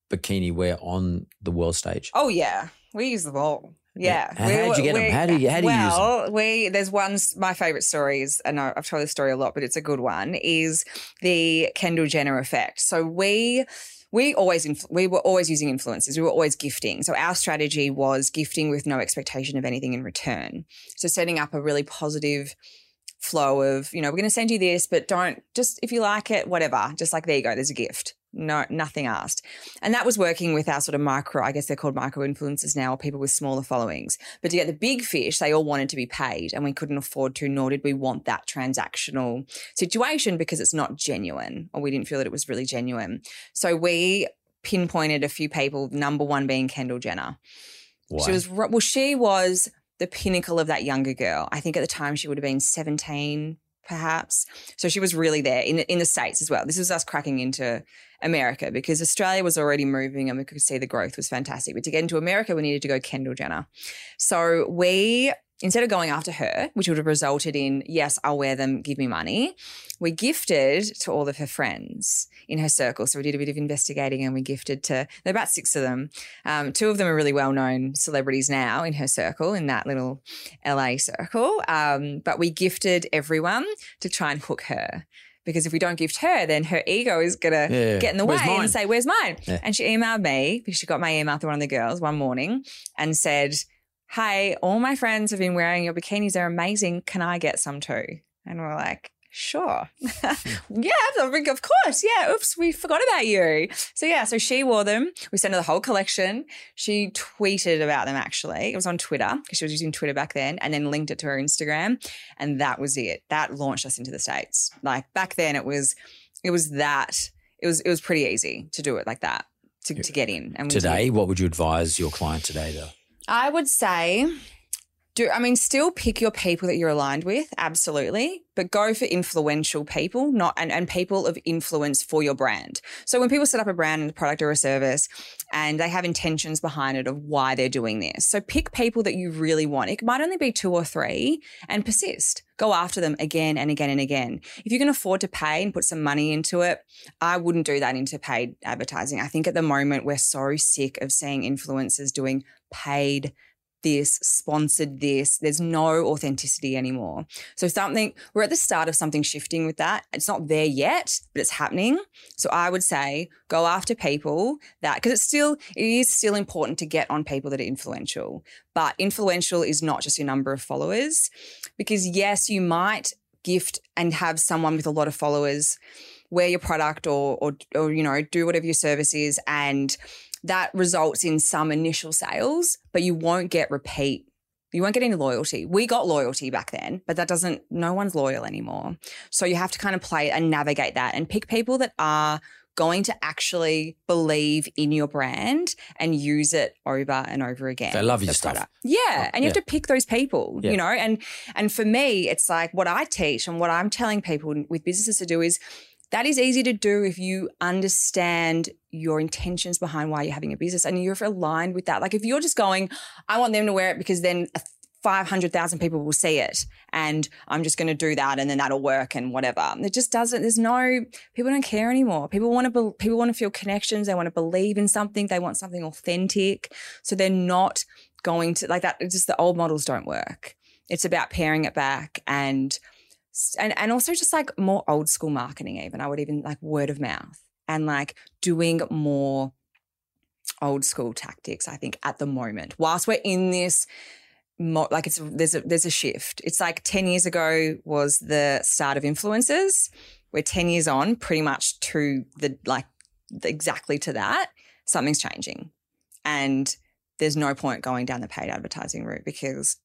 bikini wear on the world stage? Oh yeah, we use them all. Yeah. How- how'd you get we- How do you- how do you use 'em? well, we there's one my favorite story is, and I've told this story a lot, but it's a good one. Is the Kendall Jenner effect. So we. We always inf- we were always using influencers. We were always gifting. So our strategy was gifting with no expectation of anything in return. So setting up a really positive flow of, you know, we're going to send you this, but don't just if you like it, whatever. Just like there you go, there's a gift. No, nothing asked. And that was working with our sort of micro, I guess they're called micro influencers now, or people with smaller followings. But to get the big fish, they all wanted to be paid and we couldn't afford to, nor did we want that transactional situation because it's not genuine or we didn't feel that it was really genuine. So we pinpointed a few people, number one being Kendall Jenner. Why? She was, well, she was the pinnacle of that younger girl. I think at the time she would have been 17, perhaps. So she was really there in the, in the States as well. This was us cracking into America because Australia was already moving and we could see the growth was fantastic. But to get into America, we needed to go Kendall Jenner. So we, instead of going after her, which would have resulted in, yes, I'll wear them, give me money, we gifted to all of her friends in her circle. So we did a bit of investigating and we gifted to, there are about six of them. Um, two of them are really well known celebrities now in her circle, in that little LA circle. Um, but we gifted everyone to try and hook her. Because if we don't gift her, then her ego is gonna Yeah. get in the Where's way mine? and say, "Where's mine?" Yeah. And she emailed me because she got my email through one of the girls one morning and said, "Hey, all my friends have been wearing your bikinis. They're amazing. Can I get some too?" And we're like, "Sure, hmm. *laughs* yeah, I think of course, yeah. Oops, we forgot about you." So yeah, so she wore them. We sent her the whole collection. She tweeted about them actually. It was on Twitter because she was using Twitter back then, and then linked it to her Instagram, and that was it. That launched us into the states. Like back then, it was, it was that. It was it was pretty easy to do it like that to, to get in. And did. Today, what would you advise your client today, though? I would say, do I mean still pick your people that you're aligned with, absolutely, but go for influential people, not and, and people of influence for your brand. So when people set up a brand and a product or a service and they have intentions behind it of why they're doing this. So pick people that you really want. It might only be two or three and persist. Go after them again and again and again. If you can afford to pay and put some money into it, I wouldn't do that into paid advertising. I think at the moment we're so sick of seeing influencers doing paid this, sponsored this. There's no authenticity anymore. So something we're at the start of something shifting with that. It's not there yet, but it's happening. So I would say go after people that because it's still it is still important to get on people that are influential. But influential is not just your number of followers because yes, you might gift and have someone with a lot of followers wear your product or or or you know do whatever your service is and that results in some initial sales but you won't get repeat you won't get any loyalty. We got loyalty back then, but that doesn't, no one's loyal anymore. So you have to kind of play and navigate that and pick people that are going to actually believe in your brand and use it over and over again. They love your the stuff. product. Yeah. Oh, and you have to pick those people, Yeah. you know, and, and for me, it's like what I teach and what I'm telling people with businesses to do is that is easy to do if you understand your intentions behind why you're having a business and you're aligned with that. Like if you're just going, I want them to wear it because then 500,000 people will see it and I'm just going to do that and then that'll work and whatever. It just doesn't, there's no, people don't care anymore. People want to, people want to feel connections. They want to believe in something. They want something authentic. So they're not going to like that. Just the old models don't work. It's about pairing it back and, and, and also just like more old school marketing, even. I would even like word of mouth and like doing more old school tactics, I think, at the moment. Whilst we're in this, mo- like it's there's a there's a shift. It's like ten years ago was the start of influencers. We're ten years on, pretty much to the like exactly to that. Something's changing, and there's no point going down the paid advertising route because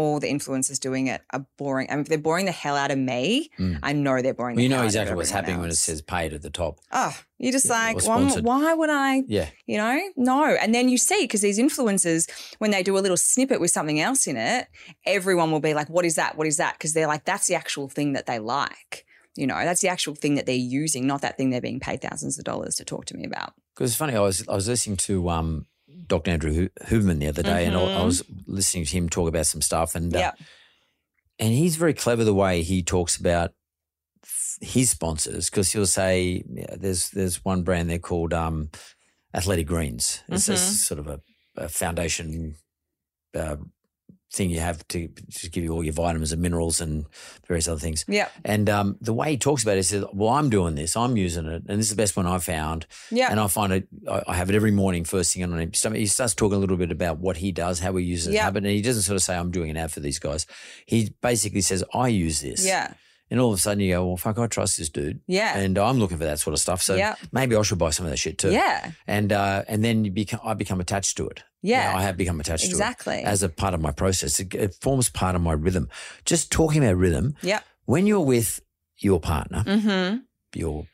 all the influencers doing it are boring. I mean, if they're boring the hell out of me, Mm. I know they're boring. Well, you the know out of exactly what's happening when it says paid at the top. Oh, you're just Yeah, like, well, why would I? Yeah. You know, no. And then you see, because these influencers, when they do a little snippet with something else in it, everyone will be like, what is that? What is that? Because they're like, that's the actual thing that they like. You know, that's the actual thing that they're using, not that thing they're being paid thousands of dollars to talk to me about. Because it's funny, I was I was listening to um, Dr. Andrew Hu- Huberman the other day, and I, I was listening to him talk about some stuff, and uh, Mm-hmm. Yeah. and he's very clever the way he talks about his sponsors because he'll say yeah, there's there's one brand there called um, Athletic Greens. It's a Mhm. sort of a, a foundation uh, thing you have to just give you all your vitamins and minerals and various other things. Yeah. And um, the way he talks about it, he says, "Well, I'm doing this. I'm using it, and this is the best one I've found." Yeah. And I find it. I I have it every morning, first thing on him. He starts talking a little bit about what he does, how he uses it, habit, and he doesn't sort of say, "I'm doing an ad for these guys." He basically says, "I use this." yeah. And all of a sudden you go, well, fuck, I trust this dude. Yeah. And I'm looking for that sort of stuff. So Yeah. maybe I should buy some of that shit too. Yeah. And uh, and then you become, I become attached to it. Yeah. Now, I have become attached Exactly. to it as a part of my process. It, it forms part of my rhythm. Just talking about rhythm, Yep. when you're with your partner, Mm-hmm. your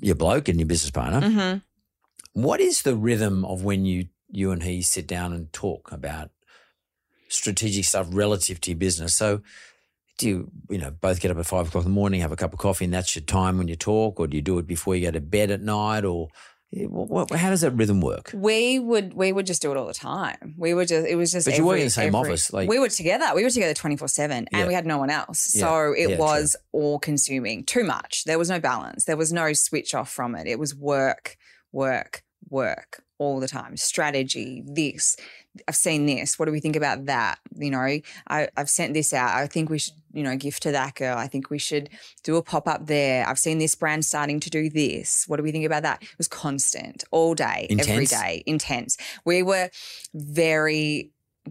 your bloke and your business partner, Mm-hmm. what is the rhythm of when you you and he sit down and talk about strategic stuff relative to your business? So do you, you know, both get up at five o'clock in the morning, have a cup of coffee, and that's your time when you talk, or do you do it before you go to bed at night, or what, how does that rhythm work? We would we would just do it all the time. We would just it was just But you work in the same every- office, like- we were together. We were together twenty four seven, Yeah. and we had no one else. Yeah. So it Yeah, was all consuming. Too much. There was no balance. There was no switch off from it. It was work, work, work all the time. Strategy. This. I've seen this. What do we think about that? You know, I, I've sent this out. I think we should, you know, gift to that girl. I think we should do a pop up there. I've seen this brand starting to do this. What do we think about that? It was constant, all day, every Intense? day, intense. We were very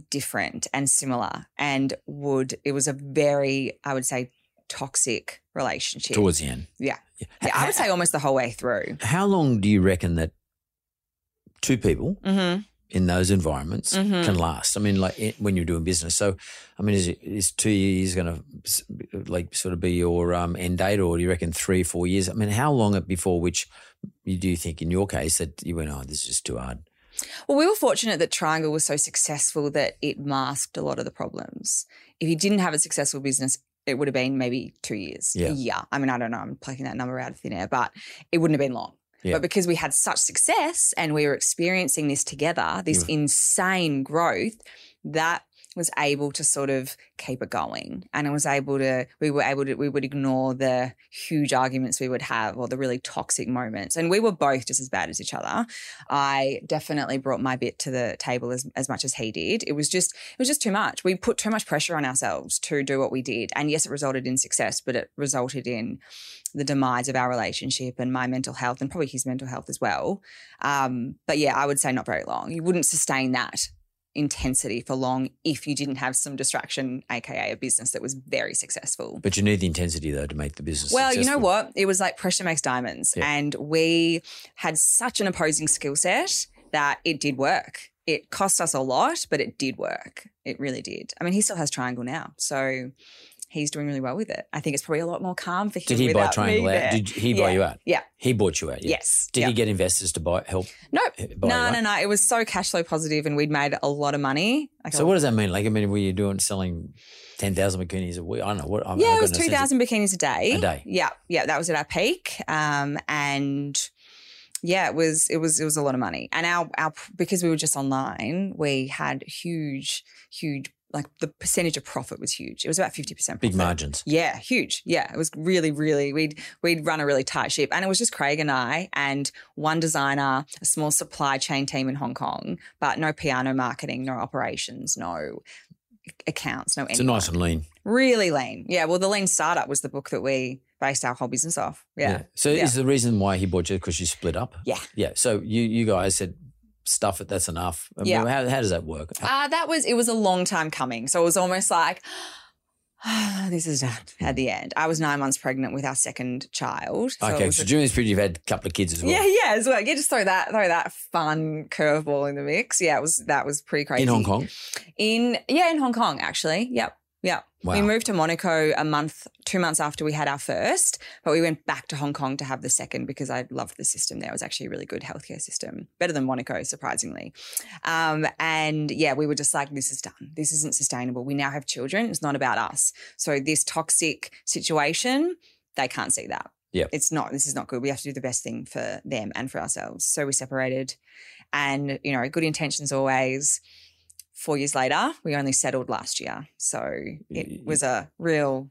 different and similar, and would it was a very, I would say, toxic relationship. Towards the end. yeah, yeah, I would say almost the whole way through. How long do you reckon that two people Mm-hmm. in those environments Mhm. can last? I mean, like it, when you're doing business. So, I mean, is, it, is two years going to like sort of be your um, end date, or do you reckon three, four years? I mean, how long before which you do you think, in your case, that you went, oh, this is just too hard? Well, we were fortunate that Triangl was so successful that it masked a lot of the problems. If you didn't have a successful business, it would have been maybe two years, Yeah. I mean, I don't know. I'm plucking that number out of thin air, but it wouldn't have been long. Yeah. But because we had such success and we were experiencing this together, this mm. insane growth, that was able to sort of keep it going. And it was able to, we were able to, we would ignore the huge arguments we would have or the really toxic moments. And we were both just as bad as each other. I definitely brought my bit to the table as, as much as he did. It was just, it was just too much. We put too much pressure on ourselves to do what we did. And yes, it resulted in success, but it resulted in the demise of our relationship and my mental health and probably his mental health as well. Um, but yeah, I would say not very long. You wouldn't sustain that intensity for long if you didn't have some distraction, aka a business that was very successful. But you need the intensity though to make the business. Well, you know what? It was like pressure makes diamonds. Yeah. And we had such an opposing skill set that it did work. It cost us a lot, but it did work. It really did. I mean, he still has Triangl now. So he's doing really well with it. I think it's probably a lot more calm for him. Did he buy Triangl out? Did he buy Yeah. you out? Yeah. He bought you out. Yeah. Yes. Did Yeah. he get investors to buy help? Nope. buy No, no, no. It was so cash flow positive and we'd made a lot of money. Like So what does that mean? Like, I mean, were you doing selling ten thousand bikinis a week? I don't know what. I Yeah, it was got no two sense of- thousand bikinis a day. A day. Yeah, yeah, that was at our peak. Um, and yeah, it was it was it was a lot of money. And our our because we were just online, we had huge, huge like the percentage of profit was huge. It was about fifty percent. Big margins. Yeah, huge. Yeah, it was really, really. We'd we'd run a really tight ship, and it was just Craig and I, and one designer, a small supply chain team in Hong Kong, but no PR, no marketing, no operations, no accounts, no It's anything. nice and lean. Really lean. Yeah. Well, the lean startup was the book that we based our whole business off. Yeah. So Yeah. is the reason why he bought you because you split up? Yeah. Yeah. So you you guys said stuff it. That's enough. I mean, Yeah. How how does that work? Uh, that was, it was a long time coming. So it was almost like, *sighs* this is done at the end. I was nine months pregnant with our second child. So okay. So a- during this period, you've had a couple of kids as well. yeah, yeah, as well. Yeah, just throw that, throw that fun curveball in the mix. Yeah, it was that was pretty crazy In Hong Kong. In yeah, in Hong Kong actually. Yep. Yep. We moved to Monaco a month, two months after we had our first, but we went back to Hong Kong to have the second because I loved the system there. It was actually a really good healthcare system, better than Monaco, surprisingly. Um, and yeah, we were just like, this is done. This isn't sustainable. We now have children. It's not about us. So this toxic situation, they can't see that. Yep. It's not, this is not good. We have to do the best thing for them and for ourselves. So we separated and, you know, good intentions always. Four years later, we only settled last year. So it was a real,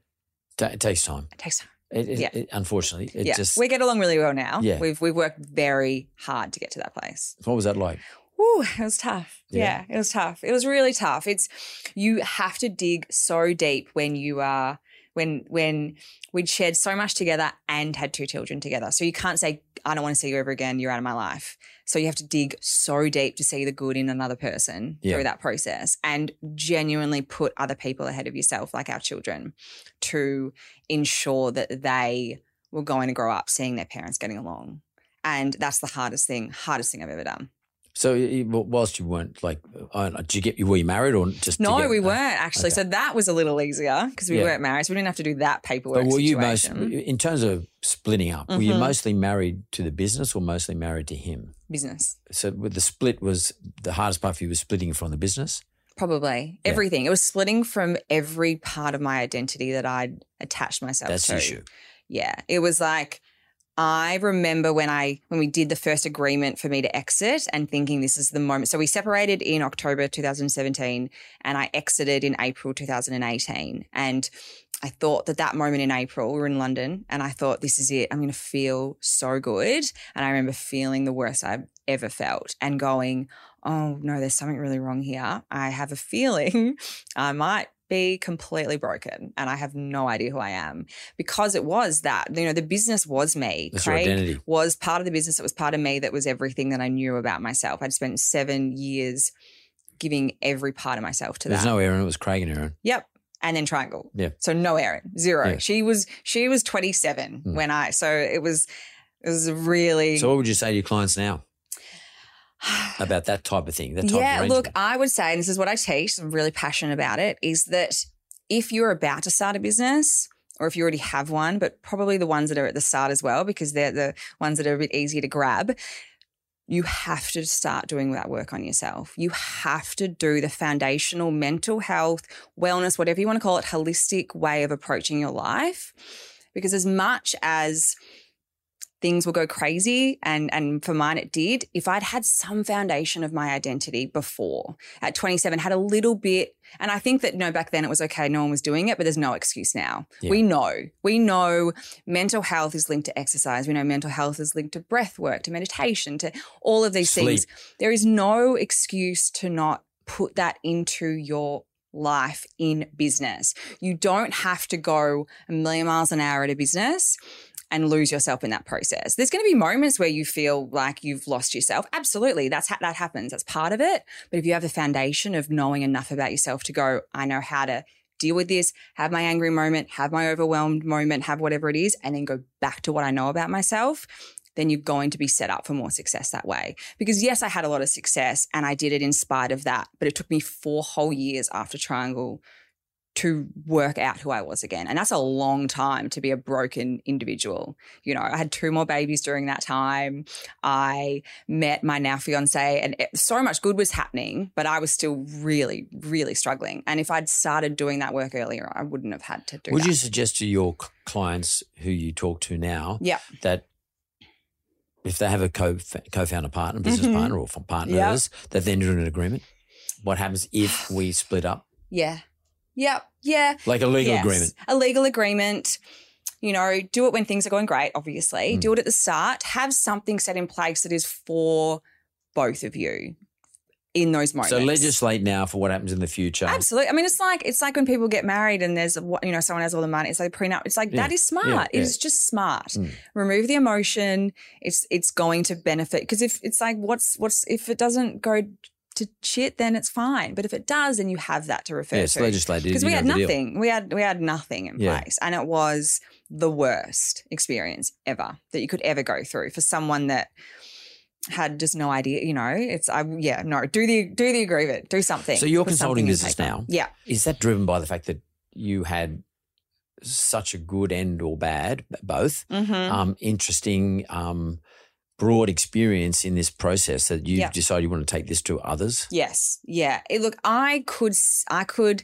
It takes time. it takes time. It, it, Yeah. it- unfortunately, it yeah. just. we get along really well now. Yeah. We've, we've worked very hard to get to that place. what was that like? Ooh, it was tough. Yeah. Yeah. it was tough. It was really tough. It's you have to dig so deep when you are when when we'd shared so much together and had two children together. So you can't say, I don't want to see you ever again, you're out of my life. So you have to dig so deep to see the good in another person Yeah. through that process and genuinely put other people ahead of yourself, like our children, to ensure that they were going to grow up seeing their parents getting along. And that's the hardest thing, hardest thing I've ever done. So whilst you weren't like, uh, did you get were you married or just No, together? we weren't actually. okay. So that was a little easier because we Yeah. weren't married. So we didn't have to do that paperwork. But were you most situation. in terms of splitting up? Were you Mhm. mostly married to the business or mostly married to him? business? So with the split was the hardest part for you was splitting from the business. Probably Yeah. everything. It was splitting from every part of my identity that I'd attached myself That's to. the issue. Yeah. It was like I remember when I when we did the first agreement for me to exit and thinking this is the moment. So we separated in October 2017 and I exited in April 2018 and I thought that that moment in April, we were in London, and I thought, this is it. I'm going to feel so good. And I remember feeling the worst I've ever felt and going, oh no, there's something really wrong here. I have a feeling *laughs* I might be completely broken and I have no idea who I am because it was that, you know, the business was me. That's your Craig identity. was part of the business. It was part of me. That was everything that I knew about myself. I'd spent seven years giving every part of myself to There's that. There's no Erin. It was Craig and Erin. Yep. And then Triangl. Yeah. So no Erin, zero. Yeah. She was she was 27 Mm. when I so it was it was really So what would you say to your clients now *sighs* about that type of thing? That type yeah, look. I would say, and this is what I teach, I'm really passionate about it, is that if you're about to start a business, or if you already have one, but probably the ones that are at the start as well, because they're the ones that are a bit easier to grab, you have to start doing that work on yourself. You have to do the foundational mental health, wellness, whatever you want to call it, holistic way of approaching your life. Because as much as things will go crazy. And and for mine it did. If i'd had some foundation of my identity before at 27 had a little bit and i think that no back then it was okay no one was doing it but there's no excuse now. Yeah. we know. We know mental health is linked to exercise. We know mental health is linked to breath work to meditation to all of these things. There is no excuse to not put that into your life in business. You don't have to go a million miles an hour at a business and lose yourself in that process. There's going to be moments where you feel like you've lost yourself. Absolutely, that's ha- that happens. That's part of it. But if you have the foundation of knowing enough about yourself to go, I know how to deal with this, have my angry moment, have my overwhelmed moment, have whatever it is, and then go back to what I know about myself. Then you're going to be set up for more success that way. Because yes, I had a lot of success and I did it in spite of that, but it took me four whole years after Triangl to work out who I was again. And that's a long time to be a broken individual. You know, I had two more babies during that time. I met my now fiance, and it, so much good was happening, but I was still really, really struggling. And if I'd started doing that work earlier, I wouldn't have had to do Would that. you suggest to your clients who you talk to now yeah. that if they have a co co-founder partner, business Mhm. partner, or partners, that then do an agreement? What happens if we split up? Yeah. Yep. Yeah. Like a legal Yes. agreement. A legal agreement. You know, do it when things are going great, obviously. Mm. Do it at the start. Have something set in place that is for both of you in those moments. So legislate now for what happens in the future. Absolutely. I mean, it's like it's like when people get married and there's you know someone has all the money. It's like prenup. It's like Yeah. that is smart. Yeah, It is just smart. Mm. Remove the emotion. It's it's going to benefit because if it's like what's what's if it doesn't go to shit, then it's fine. But if it does, then you have that to refer Yes, to legislate. because we had nothing. We had we had nothing in Yeah. place, and it was the worst experience ever that you could ever go through for someone that had just no idea. You know, it's I yeah no do the do the agreement, do something. So your Put consulting business now? yeah, Is that driven by the fact that you had such a good end or bad, both, mm-hmm. um, interesting, um, broad experience in this process that you Yeah. have decided you want to take this to others? yes, yeah. It, look, I could I could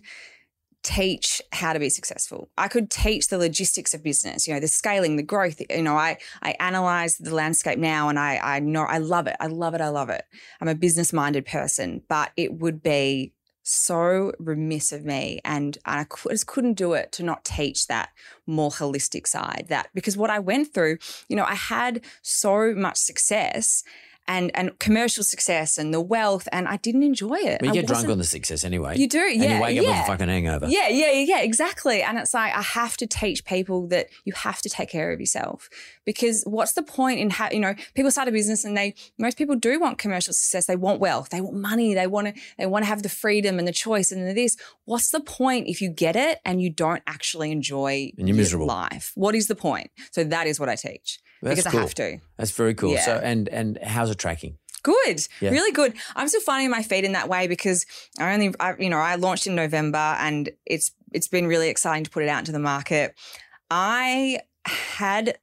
teach how to be successful. I could teach the logistics of business, you know, the scaling, the growth. You know, I I analyze the landscape now and I I know I love it. I love it. I love it. I'm a business minded person, but it would be so remiss of me and I just couldn't do it to not teach that more holistic side that because what I went through, you know, I had so much success and and commercial success and the wealth, and I didn't enjoy it. But you I get drunk on the success anyway. You do, And yeah, you wake up with yeah. a fucking hangover. Yeah, yeah, yeah, exactly. And it's like I have to teach people that you have to take care of yourself because what's the point in ha- you know people start a business and they most people do want commercial success. They want wealth. They want money. They want to they want to have the freedom and the choice and the this. What's the point if you get it and you don't actually enjoy And you're your miserable. life? What is the point? So that is what I teach That's because cool. I have to. That's very cool. So Yeah. and and how's it tracking? Good, Yeah. really good. I'm still finding my feet in that way because I only, I, you know, I launched in November and it's it's been really exciting to put it out into the market. I had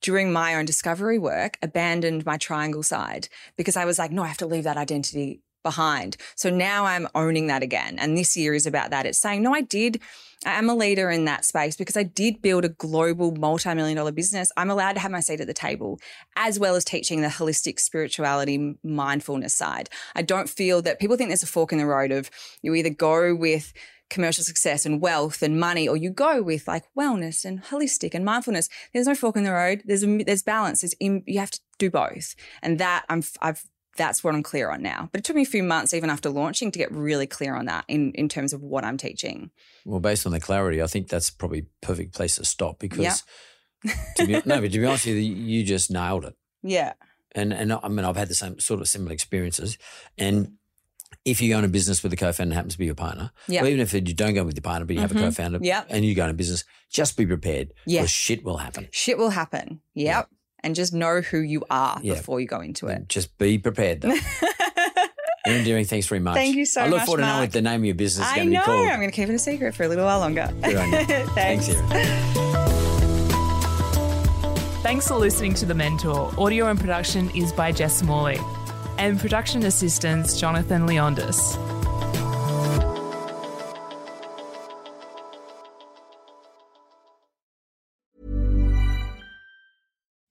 during my own discovery work abandoned my Triangl side because I was like, no, I have to leave that identity behind. So now I'm owning that again. And this year is about that. It's saying, no, I did. I am a leader in that space because I did build a global multi-million dollar business. I'm allowed to have my seat at the table as well as teaching the holistic spirituality mindfulness side. I don't feel that people think there's a fork in the road of you either go with commercial success and wealth and money or you go with like wellness and holistic and mindfulness. There's no fork in the road. There's a, there's balance. There's in, you have to do both. And that I'm I've that's what I'm clear on now. But it took me a few months even after launching to get really clear on that in in terms of what I'm teaching. Well, based on the clarity, I think that's probably a perfect place to stop because Yeah. to be, no, *laughs* but to be honest with you, you just nailed it. Yeah. And and I mean, I've had the same sort of similar experiences. And if you go into business with a co-founder and happens to be your partner, Yeah. or even if you don't go with your partner, but you have a Mhm. co-founder Yeah. and you go into business, just be prepared. Yeah. Shit will happen. Shit will happen. Yep. And just know who you are Yeah. before you go into it. Just be prepared though. *laughs* Erin Deering, thanks very much. Thank you so much. I look much, forward to knowing what the name of your business is I going to know. be called. I'm going to keep it a secret for a little while longer. Good on you. *laughs* Thanks. Thanks, Thanks for listening to The Mentor. Audio and production is by Jess Morley. And production assistants, Jonathan Leondis.